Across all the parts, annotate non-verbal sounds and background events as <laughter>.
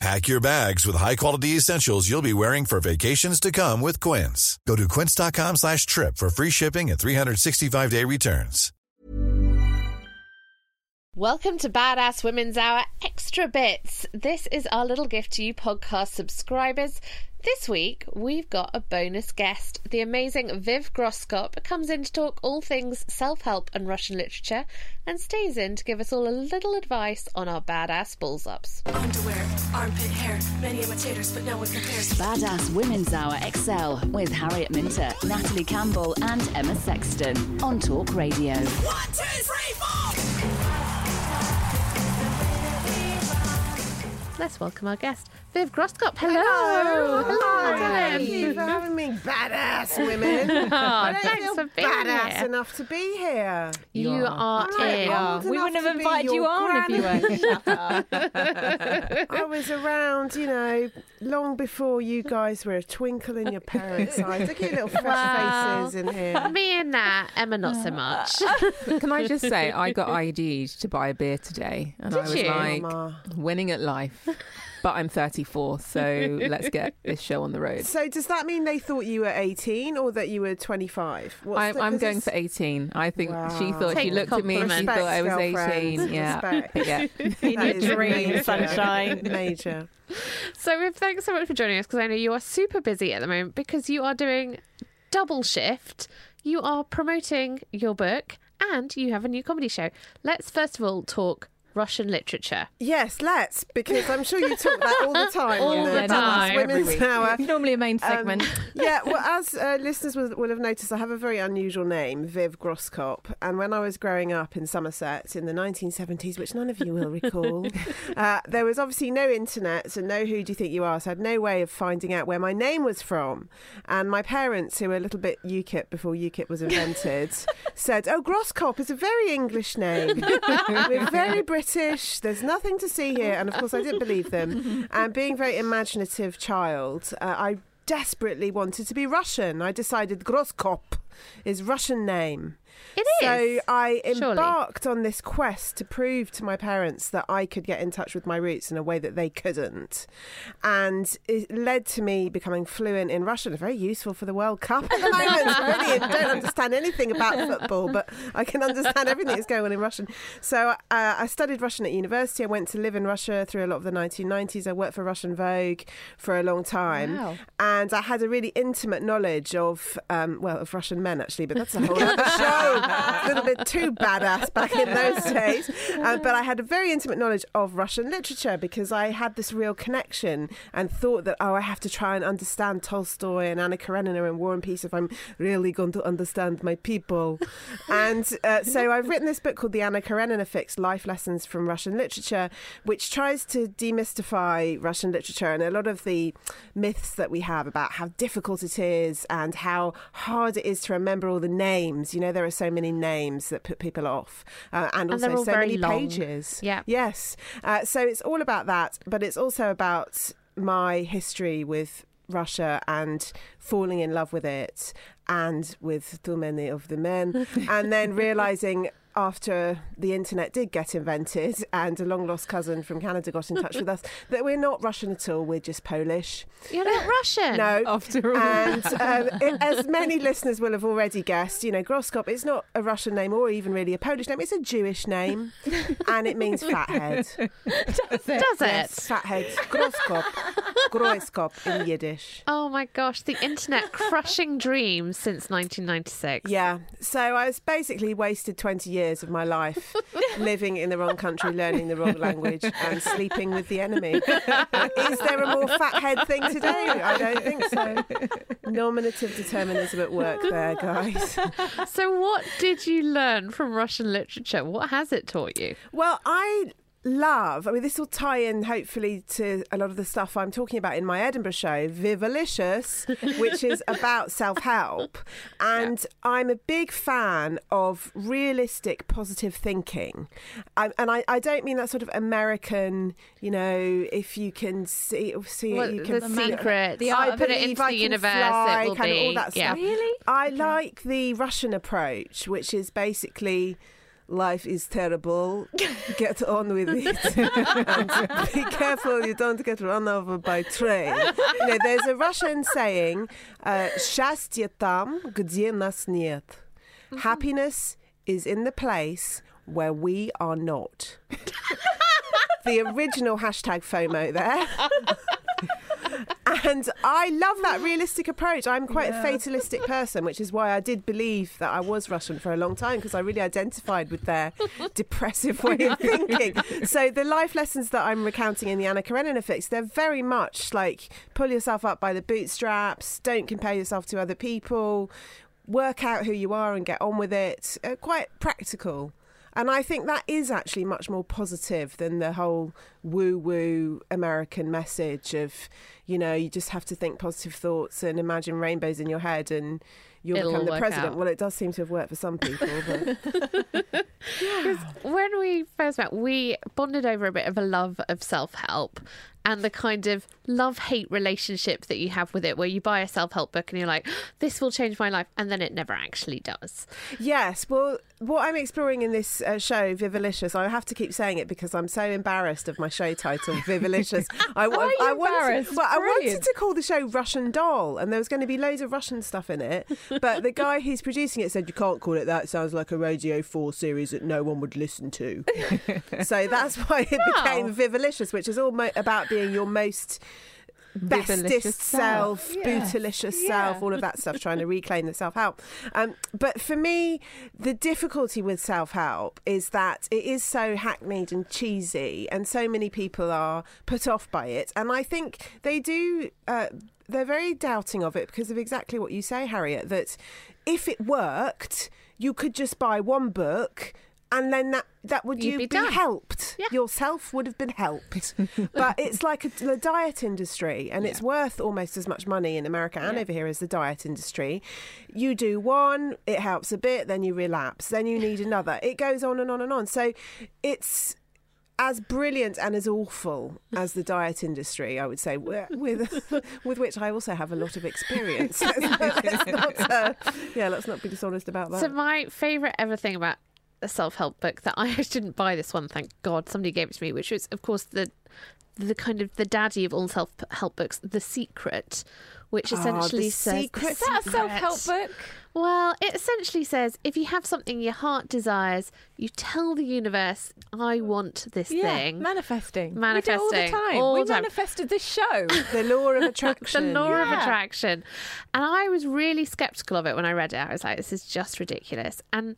Pack your bags with high-quality essentials you'll be wearing for vacations to come with Quince. Go to quince.com slash trip for free shipping and 365-day returns. Welcome to Badass Women's Hour Extra Bits. This is our little gift to you podcast subscribers. This week, we've got a bonus guest. The amazing Viv Groskop comes in to talk all things self help and Russian literature and stays in to give us all a little advice on our badass balls ups. Underwear, armpit hair, many imitators, but no one compares. Badass Women's Hour XL with Harriet Minter, Natalie Campbell, and Emma Sexton on Talk Radio. One, two, three, four! Let's welcome our guest, Viv Groskop. Hello. Hello. Hello. Thank you for having me, badass women. <laughs> Oh, I don't thanks feel for being badass here. enough to be here. You are I'm not old We wouldn't have invited you on if you granny. <laughs> <laughs> I was around, you know, long before you guys were a twinkle in your parents' eyes. Look at your little fresh Wow. faces in here. Me and Nat, Emma not so uh, much. Can I just say, I got ID'd to buy a beer today, and I was you? like, Mama. winning at life. <laughs> But I'm 34, so let's get this show on the road. So does that mean they thought you were 18 or that you were 25? What's I'm, the- I'm 'cause going it's- for 18. I think she thought Take she looked at me and she compliment. thought I was 18. girlfriend. Yeah, <laughs> In your That is dream, major. sunshine. <laughs> Major. So, Viv, thanks so much for joining us because I know you are super busy at the moment because you are doing double shift. You are promoting your book and you have a new comedy show. Let's first of all talk Russian literature. Yes, let's, because I'm sure you talk that all the <laughs> time. All on the time. Women's Every week. Hour. Normally a main Um, segment. <laughs> yeah, well, as uh, listeners will, will have noticed, I have a very unusual name, Viv Groskop. And when I was growing up in Somerset in the 1970s, which none of you will recall, <laughs> uh, there was obviously no internet, so no who do you think you are, so I had no way of finding out where my name was from. And my parents, who were a little bit UKIP before UKIP was invented, said, Oh, Groskop is a very English name. We're very British. There's nothing to see here. And of course, I didn't believe them. <laughs> And being a very imaginative child, uh, I desperately wanted to be Russian. I decided Groskop is Russian name. It So is. I surely. embarked on this quest to prove to my parents that I could get in touch with my roots in a way that they couldn't. And it led to me becoming fluent in Russian. Very useful for the World Cup at the <laughs> moment. Brilliant. Don't understand anything about football, but I can understand everything that's going on in Russian. So uh, I studied Russian at university. I went to live in Russia through a lot of the 1990s. I worked for Russian Vogue for a long time. Wow. And I had a really intimate knowledge of, um, well, of Russian men actually, but that's a <laughs> whole other show. A little bit too badass back in those <laughs> days. Uh, but I had a very intimate knowledge of Russian literature because I had this real connection and thought that, oh, I have to try and understand Tolstoy and Anna Karenina and War and Peace if I'm really going to understand my people. <laughs> and uh, so I've written this book called The Anna Karenina Fix Life Lessons from Russian Literature, which tries to demystify Russian literature and a lot of the myths that we have about how difficult it is and how hard it is to remember all the names. You know, there are so many names that put people off, uh, and And also so many long. pages. Yeah. Yes. Uh, so it's all about that, but it's also about my history with Russia and falling in love with it and with too many of the men, and then <laughs> realizing after the internet did get invented and a long lost cousin from Canada got in touch with us <laughs> that we're not Russian at all, we're just Polish. You're not <laughs> Russian. No. After all. And um, <laughs> it- as many listeners will have already guessed, you know, Groskop is not a Russian name or even really a Polish name. It's a Jewish name, and it means fathead. Does it? Yes, fathead. Groskop. Groeskop in Yiddish. Oh my gosh, the internet crushing dreams since 1996. Yeah. So I was basically wasted 20 years of my life <laughs> living in the wrong country, learning the wrong language, and sleeping with the enemy. Is there a more fathead thing to do? I don't think so. Nominative determinism at work there, guys. So, what did you learn from Russian literature? What has it taught you? Well, I love, I mean, this will tie in hopefully to a lot of the stuff I'm talking about in my Edinburgh show, Vivalicious, <laughs> which is about self help. And I'm a big fan of realistic, positive thinking. I, and I, I don't mean that sort of American, you know, if you can see, see Well, it, you can the feel it. secret. The I I put it into I the universe, fly, it will kind of all that yeah. stuff. Really? I like the Russian approach, which is basically life is terrible. <laughs> Get on with it. <laughs> and be careful you don't get run over by train. You know, there's a Russian saying, uh, "Счастье там, где нас нет." Happiness is in the place where we are not. <laughs> the original hashtag FOMO there. And I love that realistic approach. I'm quite a fatalistic person, which is why I did believe that I was Russian for a long time because I really identified with their <laughs> depressive way of thinking. So the life lessons that I'm recounting in the Anna Karenina fix, they're very much like pull yourself up by the bootstraps, don't compare yourself to other people, work out who you are and get on with it. Uh, quite practical. And I think that is actually much more positive than the whole woo woo American message of, you know, you just have to think positive thoughts and imagine rainbows in your head and you'll It'll become the president. out. Well, it does seem to have worked for some people. But <laughs> <laughs> When we first met, we bonded over a bit of a love of self help and the kind of love hate relationship that you have with it, where you buy a self help book and you're like, <gasps> this will change my life, and then it never actually does. yes, well, what I'm exploring in this uh, show, Vivalicious, I have to keep saying it because I'm so embarrassed of my show title, <laughs> Vivalicious. I, are I wanted, embarrassed? well, I wanted to call the show Russian Doll, and there was going to be loads of Russian stuff in it. But the guy <laughs> who's producing it said, You can't call it that. It sounds like a Radio 4 series that no one would listen to. <laughs> so that's why it became Vivalicious, which is all about being your most bestest self. Yeah. bootylicious Yeah. self, all of that stuff, trying to reclaim the self help. Um, but for me, the difficulty with self help is that it is so hackneyed and cheesy, and so many people are put off by it. And I think they do. Uh, they're very doubting of it because of exactly what you say, Harriet. That if it worked, you could just buy one book. And then that, that would You'd you be be, helped. Yeah. Yourself would have been helped. <laughs> but it's like a, the diet industry, and it's worth almost as much money in America and over here as the diet industry. You do one, it helps a bit, then you relapse, then you need another. It goes on and on and on. So it's as brilliant and as awful as the diet industry, I would say, with <laughs> with which I also have a lot of experience. <laughs> let's not, uh, yeah, let's not be dishonest about that. So, my favourite ever thing about a self help book that I <laughs> didn't buy this one, thank God, somebody gave it to me, which was, of course, the the kind of the daddy of all self help books, The Secret, which Ah, essentially says Secret. Is that a self help book? Well, it essentially says if you have something your heart desires, you tell the universe, "I want this Yeah, thing." manifesting. We Manifesting do it all the time. all we the time. manifested this show. the law of <laughs> attraction, the law of attraction. And I was really skeptical of it when I read it. I was like, this is just ridiculous. And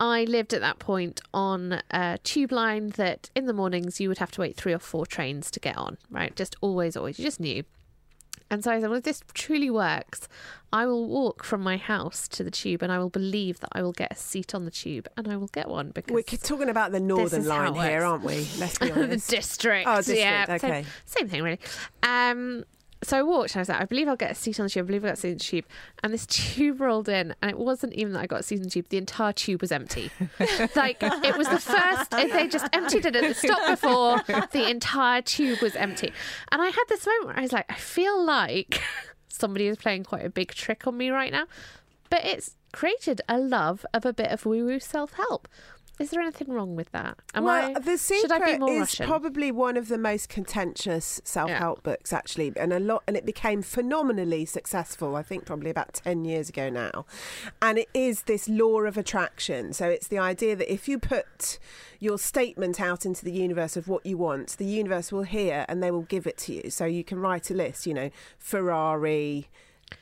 I lived at that point on a tube line that in the mornings you would have to wait three or four trains to get on, right? Just always, always. You just knew. And so I said, well, if this truly works, I will walk from my house to the tube and I will believe that I will get a seat on the tube and I will get one because We're talking about the northern line here, aren't we? Let's be <laughs> honest. the district. Oh, district, yeah, same- okay. Same, thing, really. Um, so I walked and I was like, I believe I'll get a seat on the tube. I believe I'll get a seat on the tube. And this tube rolled in, and it wasn't even that I got a seat on the tube. The entire tube was empty. <laughs> like, it was the first, they just emptied it at the stop before. The entire tube was empty. And I had this moment where I was like, I feel like <laughs> somebody is playing quite a big trick on me right now. But it's created a love of a bit of woo woo self help. Is there anything wrong with that? Am well, I, The Secret should I be more is Russian? probably one of the most contentious self-help books, actually, and a lot, and it became phenomenally successful. I think probably about ten years ago now, and it is this law of attraction. So it's the idea that if you put your statement out into the universe of what you want, the universe will hear and they will give it to you. So you can write a list, you know, Ferrari.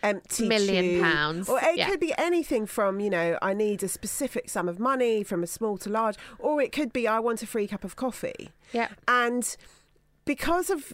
Empty Million tube, pounds, or it yeah. could be anything from you know I need a specific sum of money from a small to large, or it could be I want a free cup of coffee. Yeah. And because of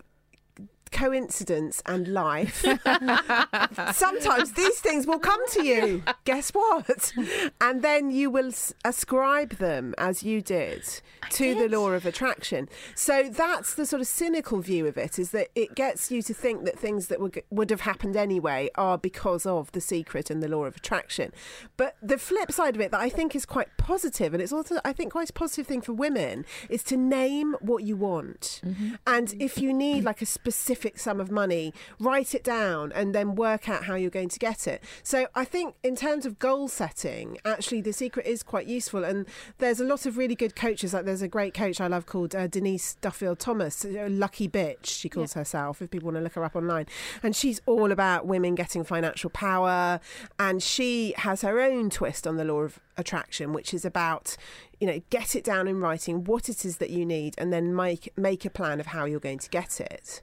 coincidence and life, <laughs> sometimes these things will come to you. Guess what? And then you will ascribe them, as you did, to the law of attraction. So that's the sort of cynical view of it: is that it gets you to think that things that would would have happened anyway are because of the secret and the law of attraction. But the flip side of it, that I think is quite positive, and it's also I think quite a positive thing for women, is to name what you want. Mm-hmm. And if you need like a specific sum of money, write it down and then work out how you're going to get it. So I think in terms of goal setting, actually the secret is quite useful. And there's a lot of really good coaches. Like there's a great coach I love called uh, Denise Duffield Thomas, Lucky Bitch, she calls herself, if people want to look her up online. And she's all about women getting financial power. And she has her own twist on the law of attraction, which is about, you know, get it down in writing what it is that you need and then make make a plan of how you're going to get it.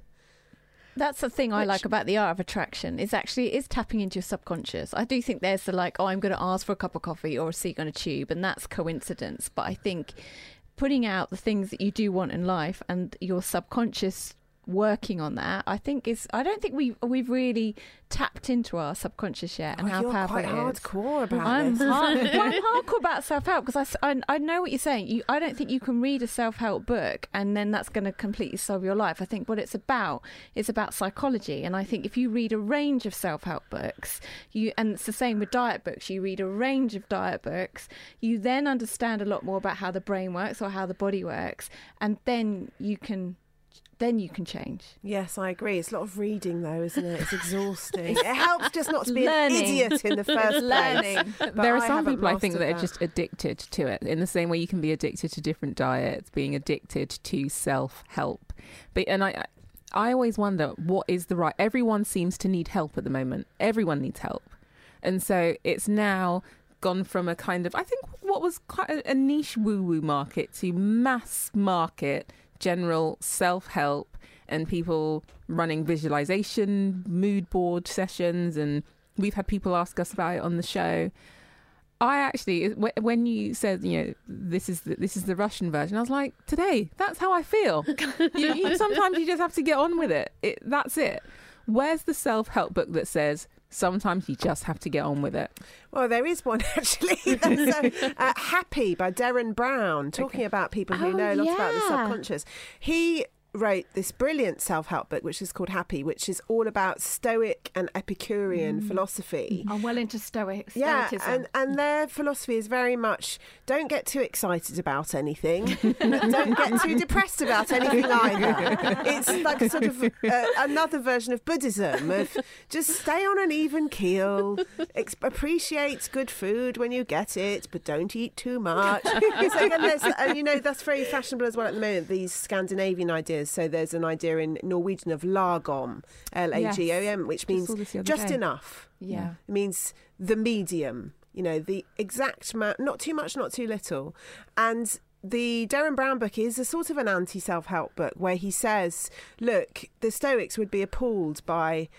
That's the thing I like about the art of attraction is actually is tapping into your subconscious. I do think there's the like, oh, I'm going to ask for a cup of coffee or a seat on a tube, and that's coincidence. But I think putting out the things that you do want in life and your subconscious working on that, I think is. I don't think we we've really tapped into our subconscious yet and Oh, how you're powerful quite it is. hardcore about I'm, this. <laughs> hard, <laughs> I'm hardcore about self help because I I know what you're saying. You, I don't think you can read a self help book and then that's going to completely solve your life. I think what it's about is about psychology, and I think if you read a range of self help books, you and it's the same with diet books. You read a range of diet books, you then understand a lot more about how the brain works or how the body works, and then you can then you can change. Yes, I agree. It's a lot of reading, though, isn't it? It's exhausting. <laughs> it helps just not to be Learning. an idiot in the <laughs> first Learning. place. There are I some haven't people I think that mastered are just addicted to it in the same way you can be addicted to different diets, being addicted to self help. But and I I always wonder what is the right everyone seems to need help at the moment. Everyone needs help. And so it's now gone from a kind of I think what was quite a, a niche woo woo market to mass market general self help and people running visualization mood board sessions and we've had people ask us about it on the show I actually, when you said, you know, this is the, this is the Russian version, I was like, today, that's how I feel. <laughs> you, you, sometimes you just have to get on with it. it. That's it. Where's the self help book that says sometimes you just have to get on with it? Well, there is one <laughs> actually. <laughs> There's a, uh, Happy by Derren Brown, talking about people who Oh, know a lot about the subconscious. He wrote this brilliant self help book, which is called Happy, which is all about Stoic and Epicurean philosophy. I'm well into stoic, Yeah, stoicism. and, and their philosophy is very much don't get too excited about anything, <laughs> don't get too depressed about anything either. It's like sort of uh, another version of Buddhism of just stay on an even keel, ex- appreciate good food when you get it, but don't eat too much. so, and, and you know that's very fashionable as well at the moment. These Scandinavian ideas. So there's an idea in Norwegian of lagom, L A G O M, which means saw this the other just enough. yeah. It means the medium, you know, the exact amount, not too much, not too little. And the Derren Brown book is a sort of an anti self help book where he says, look, the Stoics would be appalled by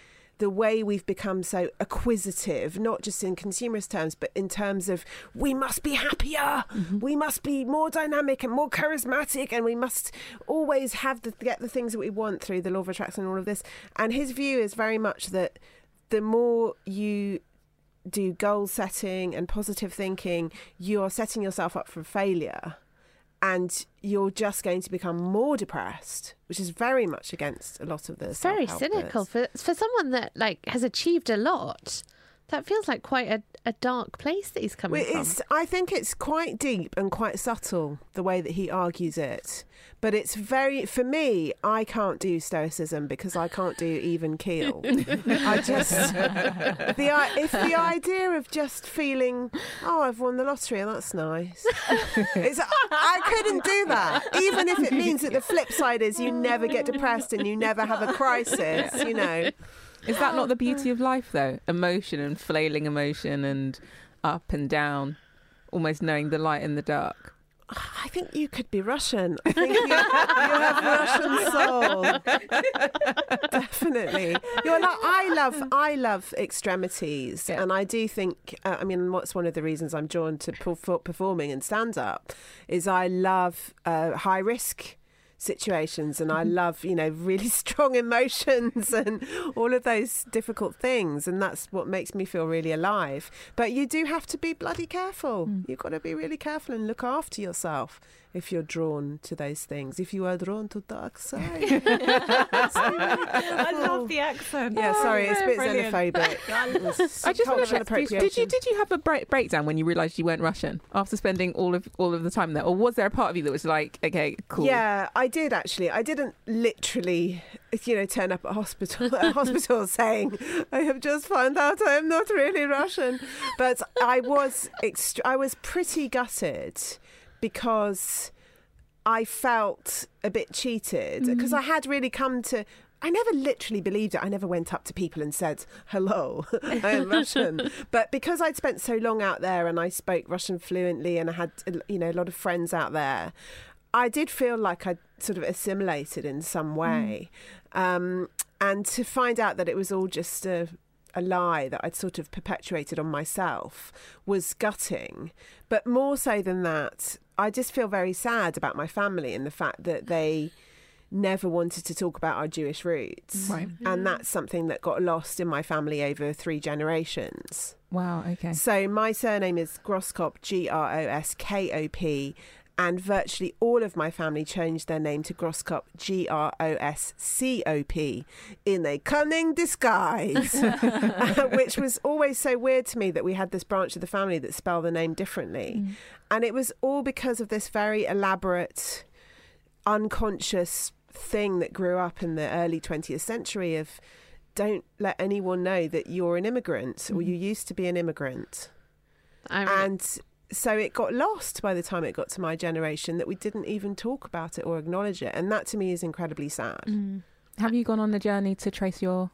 the way we've become so acquisitive, not just in consumerist terms, but in terms of we must be happier, mm-hmm. we must be more dynamic and more charismatic, and we must always have the get the things that we want through the law of attraction and all of this. And his view is very much that the more you do goal setting and positive thinking, you are setting yourself up for failure. And you're just going to become more depressed, which is very much against a lot of the It's very cynical for for someone that like has achieved a lot. That feels like quite a, a dark place that he's coming Well, from. I think it's quite deep and quite subtle the way that he argues it. But it's very, for me, I can't do stoicism because I can't do even keel. <laughs> I just, the, if the idea of just feeling, oh, I've won the lottery, that's nice. It's, I couldn't do that. Even if it means that the flip side is you never get depressed and you never have a crisis, you know. Is that not the beauty of life, though? Emotion and flailing emotion and up and down, almost knowing the light and the dark. I think you could be Russian. I think you, <laughs> you have Russian soul. Definitely. You're like I love I love extremities, and I do think. Uh, I mean, what's one of the reasons I'm drawn to performing and stand up is I love uh, high risk situations and I mm-hmm. love, you know, really <laughs> strong emotions and all of those difficult things and that's what makes me feel really alive. But you do have to be bloody careful. Mm. You've got to be really careful and look after yourself if you're drawn to those things. If you are drawn to dark side. <laughs> I <laughs> love the accent. Yeah, sorry, it's a bit Brilliant. xenophobic. <laughs> I just want cultural to did, did you did you have a break, breakdown when you realised you weren't Russian after spending all of all of the time there, or was there a part of you that was like, okay, cool? Yeah, I did actually. I didn't literally, you know, turn up at hospital at hospital saying, "I have just found out I am not really Russian," but I was ext- I was pretty gutted because I felt a bit cheated because I had really come to. I never literally believed it. I never went up to people and said, "Hello, <laughs> I am Russian." But because I'd spent so long out there and I spoke Russian fluently and I had, you know, a lot of friends out there, I did feel like I'd sort of assimilated in some way. Um, and to find out that it was all just a, a lie that I'd sort of perpetuated on myself was gutting. But more so than that, I just feel very sad about my family and the fact that they never wanted to talk about our Jewish roots. Right. And that's something that got lost in my family over three generations. Wow. Okay. So my surname is Groskop, G R O S K O P, and virtually all of my family changed their name to Groscop, G R O S C O P, in a cunning disguise, <laughs> <laughs> which was always so weird to me that we had this branch of the family that spelled the name differently. Mm. And it was all because of this very elaborate, unconscious thing that grew up in the early 20th century of don't let anyone know that you're an immigrant or mm. you used to be an immigrant. I'm- And so it got lost by the time it got to my generation that we didn't even talk about it or acknowledge it. And that to me is incredibly sad. Have you gone on the journey to trace your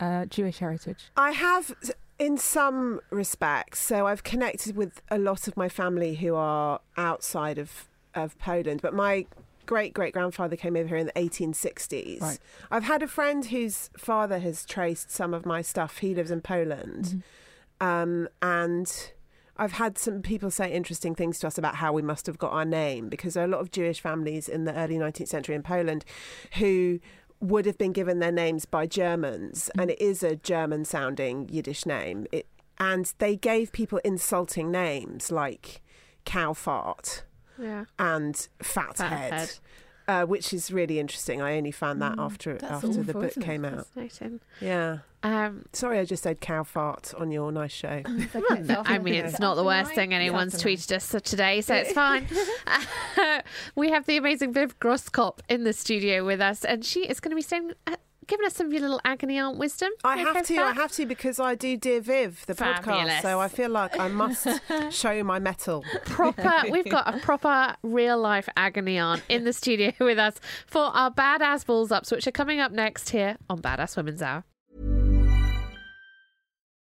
uh, Jewish heritage? I have, in some respects. So I've connected with a lot of my family who are outside of, of Poland, but my great great grandfather came over here in the 1860s. Right. I've had a friend whose father has traced some of my stuff. He lives in Poland. Um, and I've had some people say interesting things to us about how we must have got our name because there are a lot of Jewish families in the early 19th century in Poland who would have been given their names by Germans, mm. and it is a German sounding Yiddish name. It, and they gave people insulting names like cow fart yeah. and fat, Fat head. head. Uh, which is really interesting. I only found that after that's after the book isn't it? came out. Fascinating. Yeah. Um, Sorry, I just said cow fart on your nice show. <laughs> well, I mean, it's not the worst thing anyone's tweeted us today, so it's <laughs> fine. <laughs> we have the amazing Viv Groskop in the studio with us, and she is going to be saying, uh, giving us some of your little agony aunt wisdom. I have to. I have to because I do Dear Viv, the podcast. So I feel like I must <laughs> show you my metal. proper we've got a proper real life agony aunt in the studio <laughs> with us for our badass balls ups which are coming up next here on badass women's hour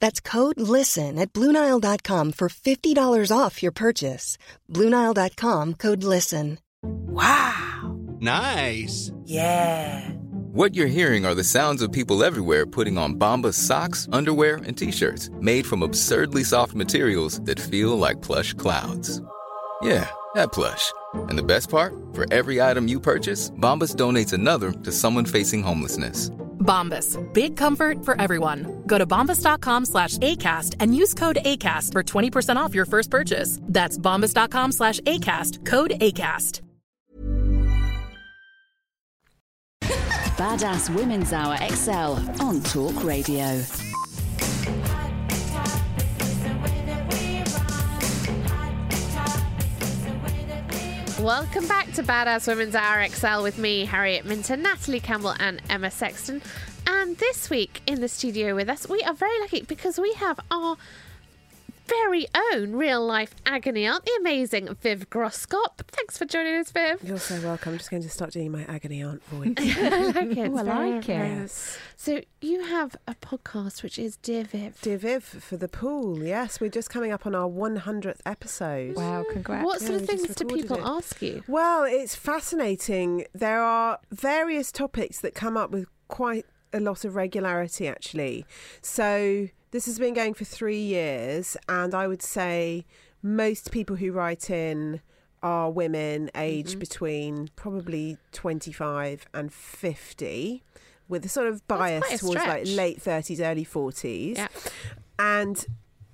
That's code LISTEN at Bluenile.com for $50 off your purchase. Bluenile.com code LISTEN. Wow. Nice. Yeah. What you're hearing are the sounds of people everywhere putting on Bombas socks, underwear, and t-shirts made from absurdly soft materials that feel like plush clouds. Yeah, that plush. And the best part? For every item you purchase, Bombas donates another to someone facing homelessness. Bombas. Big comfort for everyone. Go to bombas.com slash ACAST and use code ACAST for 20% off your first purchase. That's bombas.com slash ACAST. Code ACAST. Badass Women's Hour XL on Talk Radio. Welcome back to Badass Women's Hour XL with me, Harriet Minter, Natalie Campbell, and Emma Sexton. And this week in the studio with us, we are very lucky because we have our very own real life agony aunt, the amazing Viv Groskop. Thanks for joining us, Viv. You're so welcome. I'm just going to start doing my agony aunt <laughs> voice. I like it. Ooh, I like it. nice. So you have a podcast which is Dear Viv. Dear Viv for the pool. Yes, we're just coming up on our 100th episode. Wow, congrats. What sort Yeah, of things do people it. ask you? Well, it's fascinating. There are various topics that come up with quite a lot of regularity, actually. So, this has been going for three years, and I would say most people who write in are women aged between probably 25 and 50 with a sort of bias towards like late 30s early 40s Yeah. and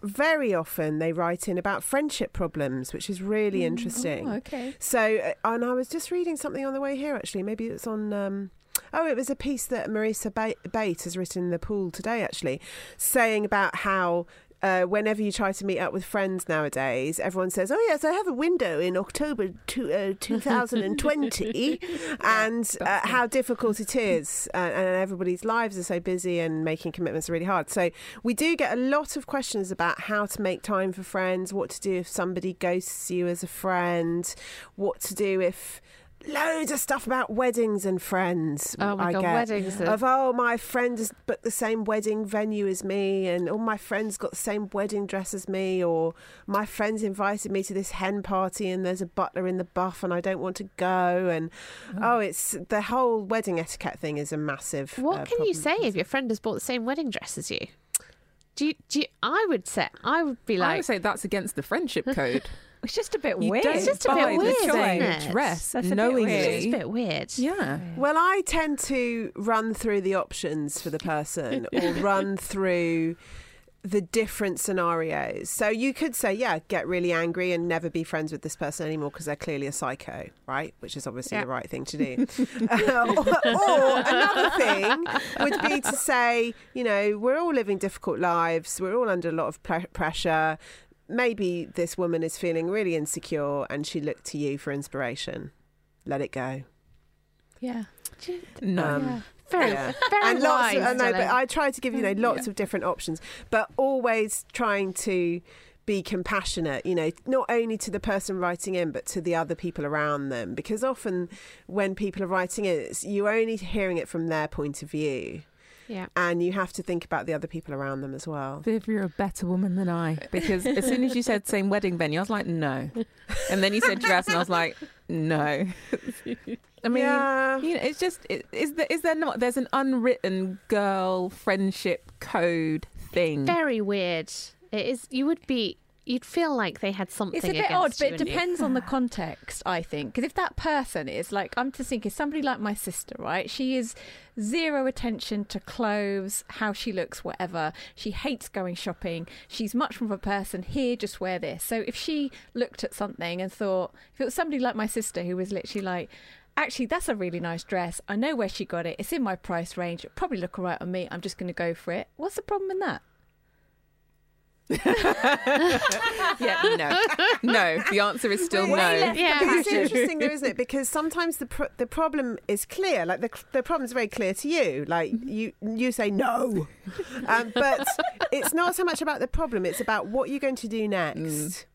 very often they write in about friendship problems which is really interesting Oh, okay. so, uh, and I was just reading something on the way here. Actually, maybe it's on. Um, oh, it was a piece that Marisa Bate has written in the pool today. Actually, saying about how. Uh, whenever you try to meet up with friends nowadays, everyone says, "Oh yes, I have a window in October to, uh, 2020," <laughs> and uh, how difficult it is, uh, and everybody's lives are so busy and making commitments are really hard. So we do get a lot of questions about how to make time for friends, what to do if somebody ghosts you as a friend, what to do if loads of stuff about weddings and friends. Oh my I God, get. weddings are- Of oh, my friend has booked the same wedding venue as me, and all my friends got the same wedding dress as me, or my friends invited me to this hen party, and there's a butler in the buff, and I don't want to go. And oh, it's the whole wedding etiquette thing is a massive. What uh, can you say if your friend has bought the same wedding dress as you? Do you, do you, I would say, I would be I like, would say that's against the friendship code. <laughs> It's just a bit You weird. don't It's just a bit weird, the isn't it? dress That's a bit knowingly. weird. it's a bit weird. Yeah. Well, I tend to run through the options for the person <laughs> or run through the different scenarios. So you could say, yeah, get really angry and never be friends with this person anymore because they're clearly a psycho, right? Which is obviously Yeah. the right thing to do. Uh, <laughs> or, or another thing would be to say, you know, we're all living difficult lives, we're all under a lot of pre- pressure. Maybe this woman is feeling really insecure and she looked to you for inspiration. Let it go. Yeah. No. Um, Very, yeah. very and lots wise, of, I know, but I try to give you know lots of different options, but always trying to be compassionate. You know, not only to the person writing in, but to the other people around them, because often when people are writing in, it's, you're only hearing it from their point of view. Yeah. And you have to think about the other people around them as well. Viv, you're a better woman than I. Because as soon as you said same wedding venue, I was like, no. And then you said dress, and I was like, no. I mean, Yeah. you know, it's just, it, is there, is there not, there's an unwritten girl friendship code thing. very weird. It is. You would be you'd feel like they had something. It's a bit odd, but it wouldn't you? depends on the <laughs> context, I think. Because if that person is like, I'm just thinking, somebody like my sister, right? She is zero attention to clothes, how she looks, whatever. She hates going shopping. She's much more of a person, here, just wear this. So if she looked at something and thought, if it was somebody like my sister who was literally like, Actually, that's a really nice dress. I know where she got it. It's in my price range. It'll probably look all right on me. I'm just going to go for it. What's the problem in that? <laughs> yeah, no, no. The answer is still no. But it's interesting, though, isn't it? <laughs> Because sometimes the pro- the problem is clear. Like the the problem is very clear to you. Like you you say no, <laughs> um, but it's not so much about the problem. It's about what you're going to do next.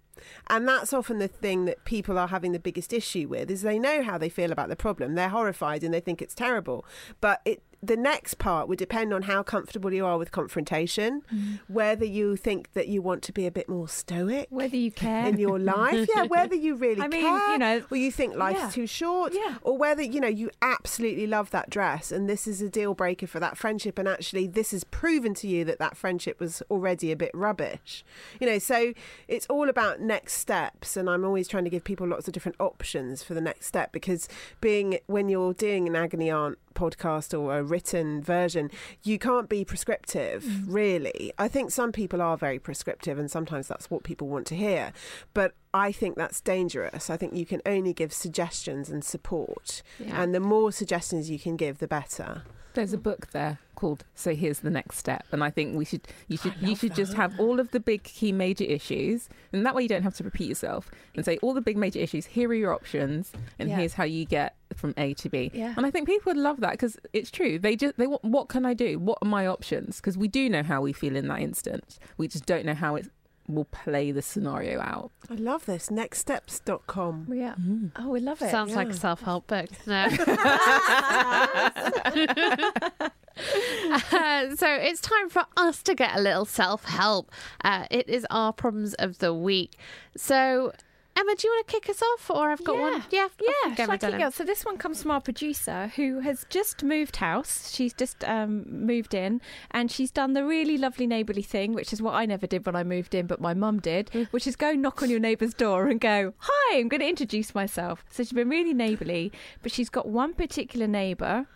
And that's often the thing that people are having the biggest issue with is they know how they feel about the problem. They're horrified and they think it's terrible. But it the next part would depend on how comfortable you are with confrontation, mm. whether you think that you want to be a bit more stoic, whether you care in your life, yeah, <laughs> whether you really I mean, care, you know, or you think life's yeah. too short, Yeah. or whether you know you absolutely love that dress and this is a deal breaker for that friendship, and actually this has proven to you that that friendship was already a bit rubbish, you know. So it's all about next steps, and I'm always trying to give people lots of different options for the next step because being when you're doing an agony aunt podcast or a written version, you can't be prescriptive, Mm. really. I think some people are very prescriptive, and sometimes that's what people want to hear. But I think that's dangerous. I think you can only give suggestions and support. Yeah. And the more suggestions you can give, the better. There's a book there called "So Here's the Next Step," and I think we should you should you should just have all of the big key major issues, and that way you don't have to repeat yourself and say all the big major issues. Here are your options, and Yeah. here's how you get from A to B. Yeah. And I think people would love that because it's true. They just they want what can I do? What are my options? Because we do know how we feel in that instant. We just don't know how it will play the scenario out. I love this. Nextsteps.com. Yeah. Oh, we love it. Sounds like a self-help book. No. <laughs> Uh, so it's time for us to get a little self-help. Uh, it is our problems of the week. So, Emma, do you want to kick us off, or I've got one? Yeah, Yeah, go, shall I kick? So this one comes from our producer who has just moved house. She's just um, moved in and she's done the really lovely neighbourly thing, which is what I never did when I moved in, but my mum did, which is go knock on your neighbour's door and go, "Hi, I'm going to introduce myself." So she's been really neighbourly, but she's got one particular neighbour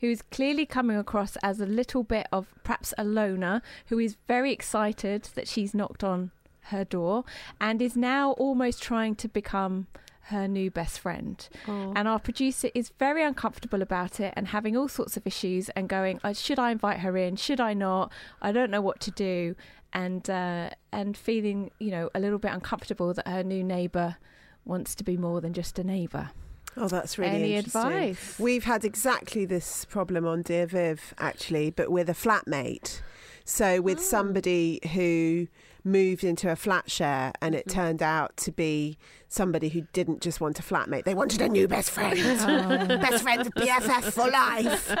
who's clearly coming across as a little bit of perhaps a loner who is very excited that she's knocked on her door and is now almost trying to become her new best friend. And our producer is very uncomfortable about it and having all sorts of issues and going, "Uh, should I invite her in? Should I not? I don't know what to do. And uh, and feeling, you know, a little bit uncomfortable that her new neighbour wants to be more than just a neighbour. Oh, that's really Any interesting. advice? We've had exactly this problem on Dear Viv, actually, but with a flatmate. So, with somebody who moved into a flat share, and it turned out to be somebody who didn't just want a flatmate, they wanted a new best friend. <laughs> best friend, BFF for life.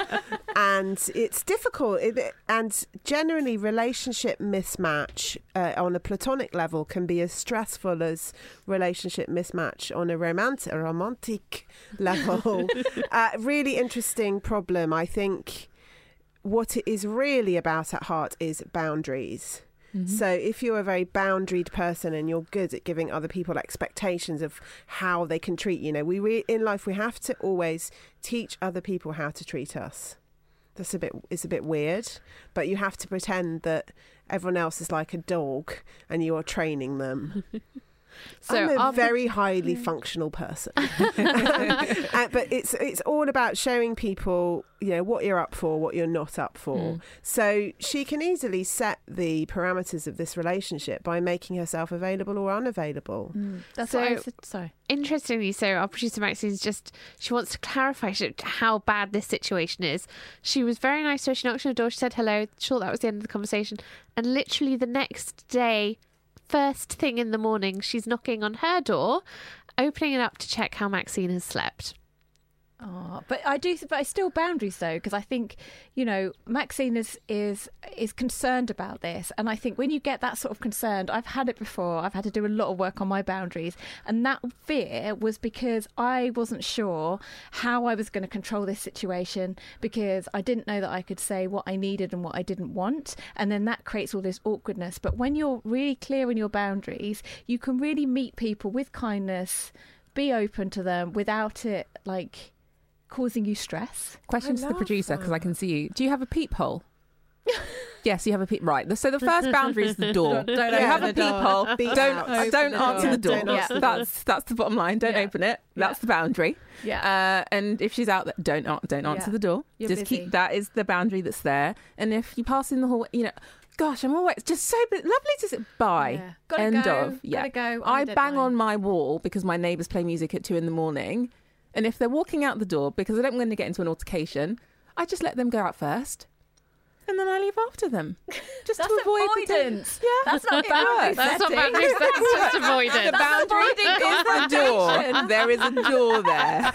<laughs> and it's difficult. It, and generally, relationship mismatch uh, on a platonic level can be as stressful as relationship mismatch on a romantic, a romantic <laughs> level. uh, really interesting problem. I think what it is really about at heart is boundaries. Mm-hmm. So, if you're a very boundaried person and you're good at giving other people expectations of how they can treat you, know, we re- in life we have to always teach other people how to treat us. That's a bit it's a bit weird, but you have to pretend that everyone else is like a dog and you are training them. <laughs> So I'm a our- very highly functional person, <laughs> Uh, but it's it's all about showing people you know what you're up for, what you're not up for. Mm. So she can easily set the parameters of this relationship by making herself available or unavailable. That's So- what I said. Sorry. Interestingly, so our producer Maxine's just she wants to clarify how bad this situation is. She was very nice to her. She knocked on the door. She said hello. Sure, that was the end of the conversation. And literally the next day, first thing in the morning, she's knocking on her door, opening it up to check how Maxine has slept. Oh, but I do, but it's still boundaries though, because I think you know Maxine is is is concerned about this, and I think when you get that sort of concerned, I've had it before. I've had to do a lot of work on my boundaries, and that fear was because I wasn't sure how I was going to control this situation because I didn't know that I could say what I needed and what I didn't want, and then that creates all this awkwardness. But when you're really clear in your boundaries, you can really meet people with kindness, be open to them without it like causing you stress. Question to the producer because I can see you. Do you have a peephole? <laughs> yes, you have a peep. Right. So the first boundary is the door. Don't you open have the a door. peephole. Don't out. don't the answer door. the door. Don't answer that's that's the bottom line. Don't Yeah. open it. That's the boundary. Yeah. Uh, and if she's out there, don't don't answer Yeah. the door. You're Just busy. keep that is the boundary that's there. And if you pass in the hallway, you know. Gosh, I'm always just so lovely to sit by. Yeah. Gotta End go, of. Yeah. gotta go, on I a bang deadline. on my wall because my neighbours play music at two in the morning. And if they're walking out the door, because I don't want to get into an altercation, I just let them go out first. And then I leave after them. <laughs> Just That's to avoid the avoidance. Yeah, That's not it boundary works. That's not setting. boundaries, <laughs> that's just avoidance. The That's boundary avoiding is the door. confrontation. There is a door there.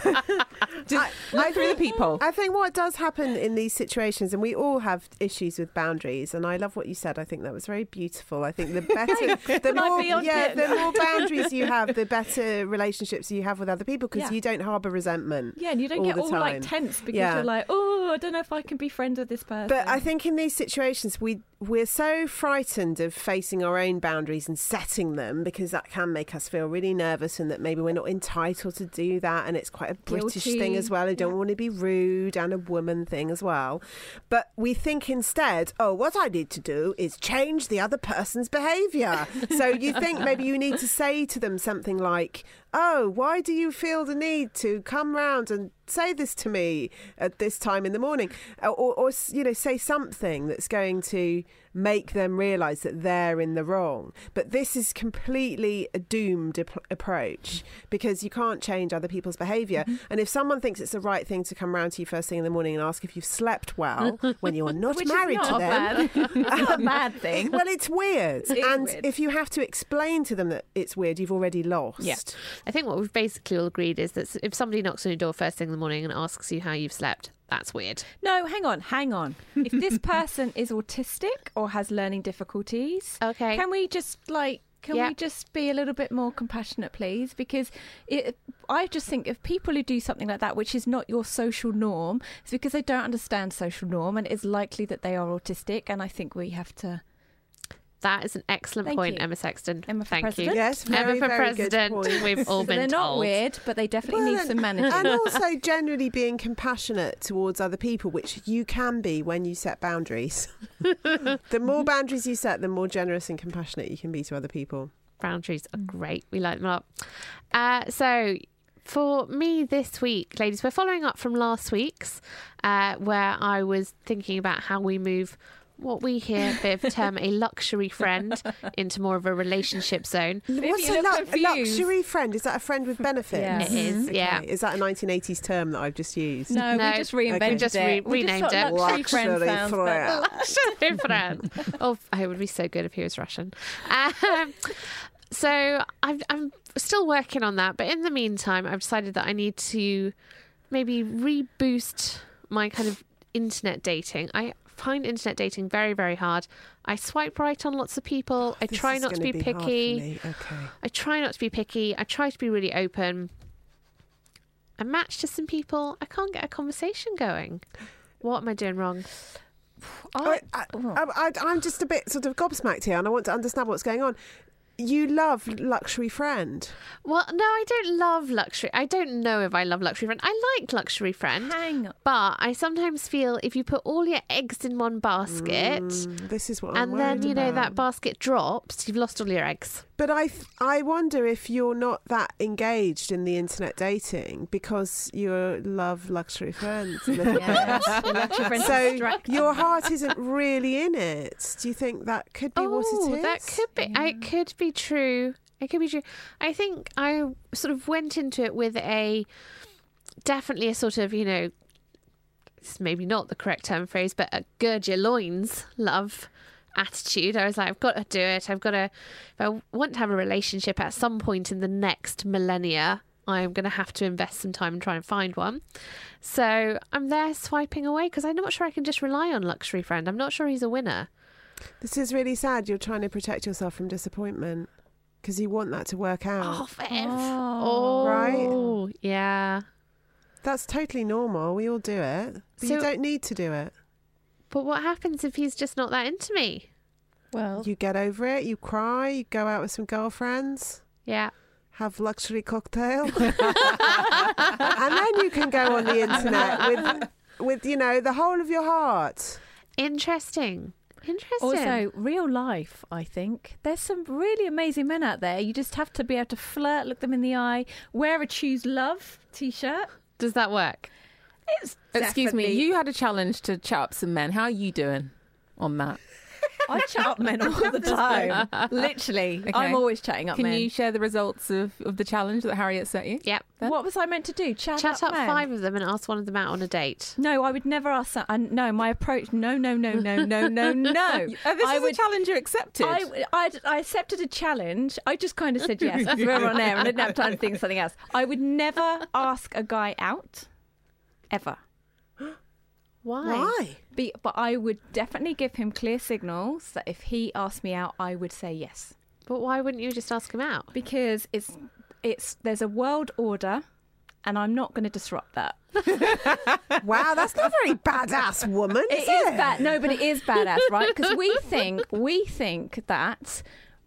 <laughs> Just look through the peephole. I think what does happen in these situations, and we all have issues with boundaries, and I love what you said. I think that was very beautiful. I think the better, the more, yeah, the more boundaries you have, the better relationships you have with other people because Yeah. you don't harbour resentment. Yeah, and you don't all get the all like tense because Yeah. you're like, oh, I don't know if I can be friends with this person. But I think in these situations, we we're so frightened of facing our own boundaries and setting them because that can make us feel really nervous, and that maybe we're not entitled to do that, and it's quite a British Guilty. thing as well. I don't want to be rude and a woman thing as well. But we think instead, oh, what I need to do is change the other person's behaviour. <laughs> so you think maybe you need to say to them something like, oh, why do you feel the need to come round and say this to me at this time in the morning? Or, or, or, you know, say something that's going to make them realise that they're in the wrong. But this is completely a doomed ap- approach because you can't change other people's behaviour. Mm-hmm. And if someone thinks it's the right thing to come round to you first thing in the morning and ask if you've slept well when you're <laughs> not Which married not to them, bad- <laughs> it's not a bad <laughs> thing. well, it's weird. It is and weird. if you have to explain to them that it's weird, you've already lost. Yeah. I think what we've basically all agreed is that if somebody knocks on your door first thing in the morning and asks you how you've slept, that's weird. No, hang on, hang on. If this <laughs> person is autistic or has learning difficulties, Okay. can we just like can Yeah. we just be a little bit more compassionate, please? Because it, I just think if people who do something like that, which is not your social norm, it's because they don't understand social norm, and it's likely that they are autistic. And I think we have to. That is an excellent Thank point, you. Emma Sexton. Emma for Thank president? you. Yes, Emma very, for very good president. point. We've <laughs> all So been they're not told. weird, but they definitely Well, need some management. And <laughs> also generally being compassionate towards other people, which you can be when you set boundaries. <laughs> the more boundaries you set, the more generous and compassionate you can be to other people. Boundaries are great. We like them a lot. Uh, so, for me this week, ladies, we're following up from last week's, uh, where I was thinking about how we move what we here Viv term a luxury friend into more of a relationship zone. What's a, lu- a luxury friend? Is that a friend with benefits? Yeah. It is, Okay. yeah. Is that a 1980s term that I've just used? no, No, we just reinvented okay. Just it. re- We just renamed thought it. Luxury friend Luxury sounds friend. <laughs> Luxury friend. Oh, it would be so good if he was Russian. Um, so I'm, I'm still working on that, but in the meantime, I've decided that I need to maybe reboost my kind of internet dating. I find internet dating very, very hard. I swipe right on lots of people. I This try not to be, for picky. Okay. I try not to be picky. I try to be really open. I match to some people. I can't get a conversation going. What am I doing wrong? I, I, I, I'm just a bit sort of gobsmacked here, and I want to understand what's going on. You love luxury friend. Well, no, I don't love luxury. I don't know if I love luxury friend. I like luxury friend, Hang on. but I sometimes feel if you put all your eggs in one basket, Mm, this is what I'm and then you know about. that basket drops, you've lost all your eggs. But I, I wonder if you're not that engaged in the internet dating because you love luxury friends. a Yes, luxury <laughs> friends so your heart isn't really in it. Do you think that could be what it Oh, that could be. It could be true. It could be true. I think I sort of went into it with a definitely a sort of you know, it's maybe not the correct term phrase, but a gird your loins love attitude. I was like, I've got to do it. I've got to. If I want to have a relationship at some point in the next millennia, I'm going to have to invest some time and try and find one. So I'm there swiping away because I'm not sure I can just rely on Luxury Friend. I'm not sure he's a winner. This is really sad. You're trying to protect yourself from disappointment because you want that to work out. Oh, Viv. Oh, Right? Oh, yeah. That's totally normal. We all do it. But you don't need to do it. But what happens if he's just not that into me? Well, You get over it, you cry, you go out with some girlfriends, Yeah. have luxury cocktail. <laughs> and then you can go on the internet with with, you know, the whole of your heart. Interesting. Interesting. Also, real life, I think. There's some really amazing men out there. You just have to be able to flirt, look them in the eye, wear a choose love t shirt. Does that work? It's Excuse me, you had a challenge to chat up some men. How are you doing on that? I chat up men all the <laughs> time. Literally. Okay. I'm always chatting up Can men. you share the results of, of the challenge that Harriet set you? Yep. What was I meant to do? Chat, Chat up men? five of them and ask one of them out on a date. No, I would never ask that. I, no, my approach. No, no, no, no, no, no, no. <laughs> Oh, this I is would, a challenge you accepted. I, I, I accepted a challenge. I just kind of said yes because <laughs> we were on air and I didn't have time to think of something else. I would never ask a guy out, ever. <gasps> Why? Why? Be, but I would definitely give him clear signals that if he asked me out, I would say yes. But why wouldn't you just ask him out? Because it's it's there's a world order, and I'm not going to disrupt that. <laughs> Wow, that's not very badass, woman. It is is it? bad. No, but it is badass, right? Because we think we think that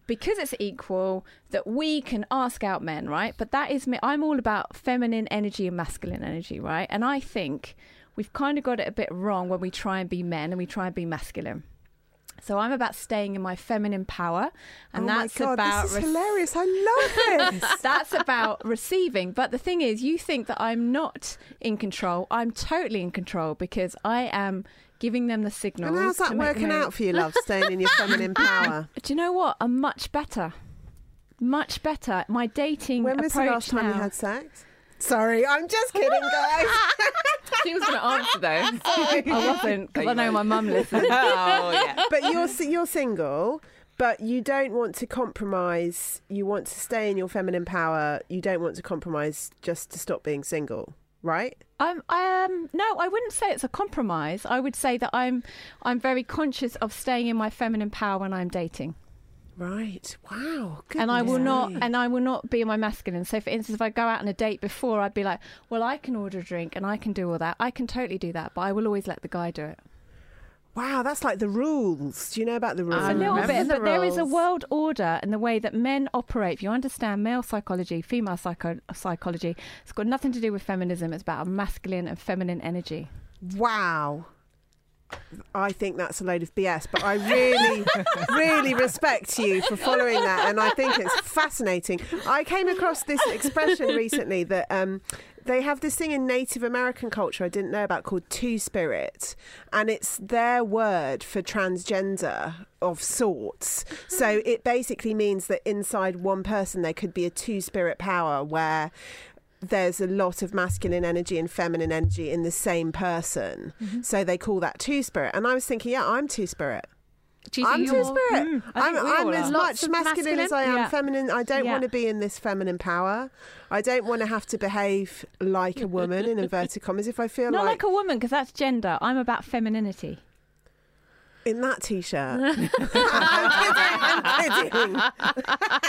because it's equal that we can ask out men, right? But that is me. I'm all about feminine energy and masculine energy, right? And I think we've kind of got it a bit wrong when we try and be men and we try and be masculine. So I'm about staying in my feminine power, and oh my that's God, about this is rec- hilarious. I love <laughs> this. that's about receiving. But the thing is, you think that I'm not in control. I'm totally in control because I am giving them the signals. and how's that working them- out for you, love? Staying in your <laughs> feminine power. Do you know what? I'm much better. Much better. My dating When was the last time you had sex? Sorry, I'm just kidding, guys. <laughs> she was going to answer though. <laughs> I wasn't because I know my mum listens. oh yeah. but you're you're single, but you don't want to compromise. You want to stay in your feminine power. You don't want to compromise just to stop being single, right? I'm um no, I wouldn't say it's a compromise. I would say that I'm I'm very conscious of staying in my feminine power when I'm dating. Right. Wow. and I will not and I will not be in my masculine. So for instance if I go out on a date before I'd be like, Well I can order a drink and I can do all that. I can totally do that, but I will always let the guy do it. Wow, that's like the rules. Do you know about the rules? a little bit, the but there is a world order in the way that men operate. If you understand male psychology, female psycho- psychology, it's got nothing to do with feminism. It's about a masculine and feminine energy. Wow. I think that's a load of BS, but I really, <laughs> really respect you for following that, and I think it's fascinating. I came across this expression <laughs> recently that um, they have this thing in Native American culture I didn't know about called Two Spirit, and it's their word for transgender of sorts. So mm. it basically means that inside one person there could be a two spirit power where there's a lot of masculine energy and feminine energy in the same person. Mm-hmm. So they call that two spirit. And I was thinking, yeah, I'm two spirit. Do you I'm think two you're- spirit. Mm, I I'm, I'm as. Lots much of masculine, as I am Yeah. feminine. I don't Yeah. want to be in this feminine power. I don't want to have to behave like a woman in inverted commas. If I feel Not like, like a woman, because that's gender. I'm about femininity. in that t-shirt, I'm kidding. I'm kidding.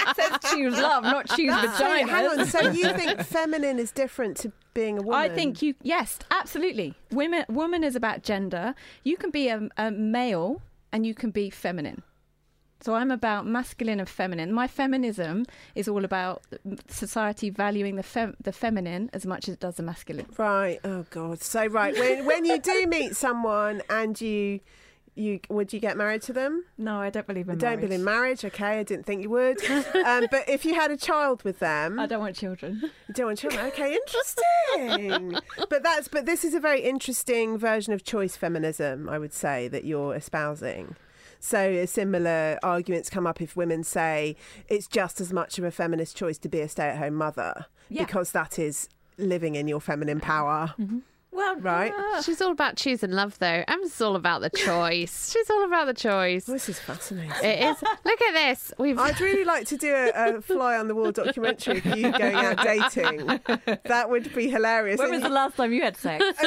It says choose love, not choose So, vagina. hang on. So you think feminine is different to being a woman? I think you yes, absolutely. Women woman is about gender. You can be a, a male and you can be feminine. So I'm about masculine and feminine. My feminism is all about society valuing the fem- the feminine as much as it does the masculine. Right. Oh God. So right when when you do meet someone and you you would you get married to them? No, I don't believe in I don't marriage. believe in marriage. Okay, I didn't think you would. <laughs> um, but if you had a child with them, I don't want children. you don't want children. Okay, interesting. <laughs> but that's but this is a very interesting version of choice feminism. I would say that you're espousing. So similar arguments come up if women say it's just as much of a feminist choice to be a stay-at-home mother Yeah. because that is living in your feminine power. Well, right. Ah. She's all about choosing love, though. Emma's all about the choice. <laughs> She's all about the choice. This is fascinating. It is. Look at this. We've. I'd really like to do a, a fly on the wall documentary of you going out dating. That would be hilarious. When was the last time you had sex? <laughs>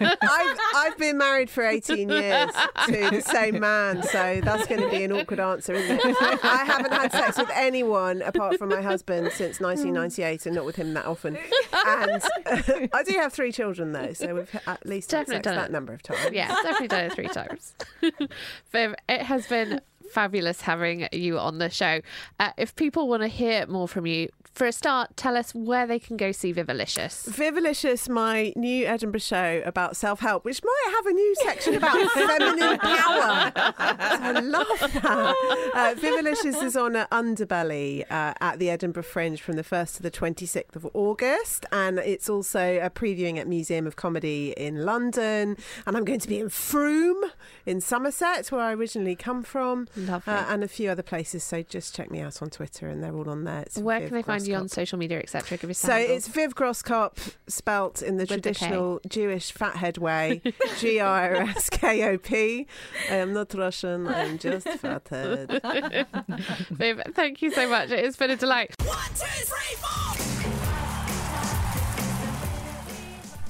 I've, I've been married for 18 years to the same man, so that's going to be an awkward answer, isn't it? I haven't had sex with anyone apart from my husband since 1998 and not with him that often. And <laughs> I do have three children, though, so we've at least Definitely done that it. number of times. Yeah, definitely done it three <laughs> times. <laughs> Viv, it has been fabulous having you on the show. Uh, if people want to hear more from you, for a start, tell us where they can go see Vivalicious. Vivalicious, my new Edinburgh show about self help, which might have a new section about <laughs> feminine power. I love that. Uh, Vivalicious is on Underbelly uh, at the Edinburgh Fringe from the 1st to the 26th of August. And it's also a previewing at Museum of Comedy in London. And I'm going to be in Frome in Somerset, where I originally come from. Lovely. Uh, and a few other places. So just check me out on Twitter, and they're all on there. It's Where Viv can they find you on social media, etc.? Give us So it's Viv Groskop, spelt in the With the traditional Jewish fathead way, <laughs> G R S K O P. I am not Russian. I'm just fathead. <laughs> Viv, thank you so much. It has been a delight.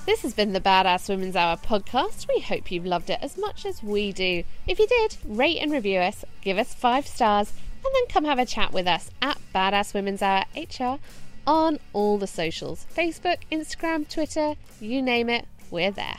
This has been the Badass Women's Hour podcast. We hope you've loved it as much as we do. If you did, rate and review us, give us five stars, and then come have a chat with us at Badass Women's Hour HR on all the socials Facebook, Instagram, Twitter, you name it, we're there.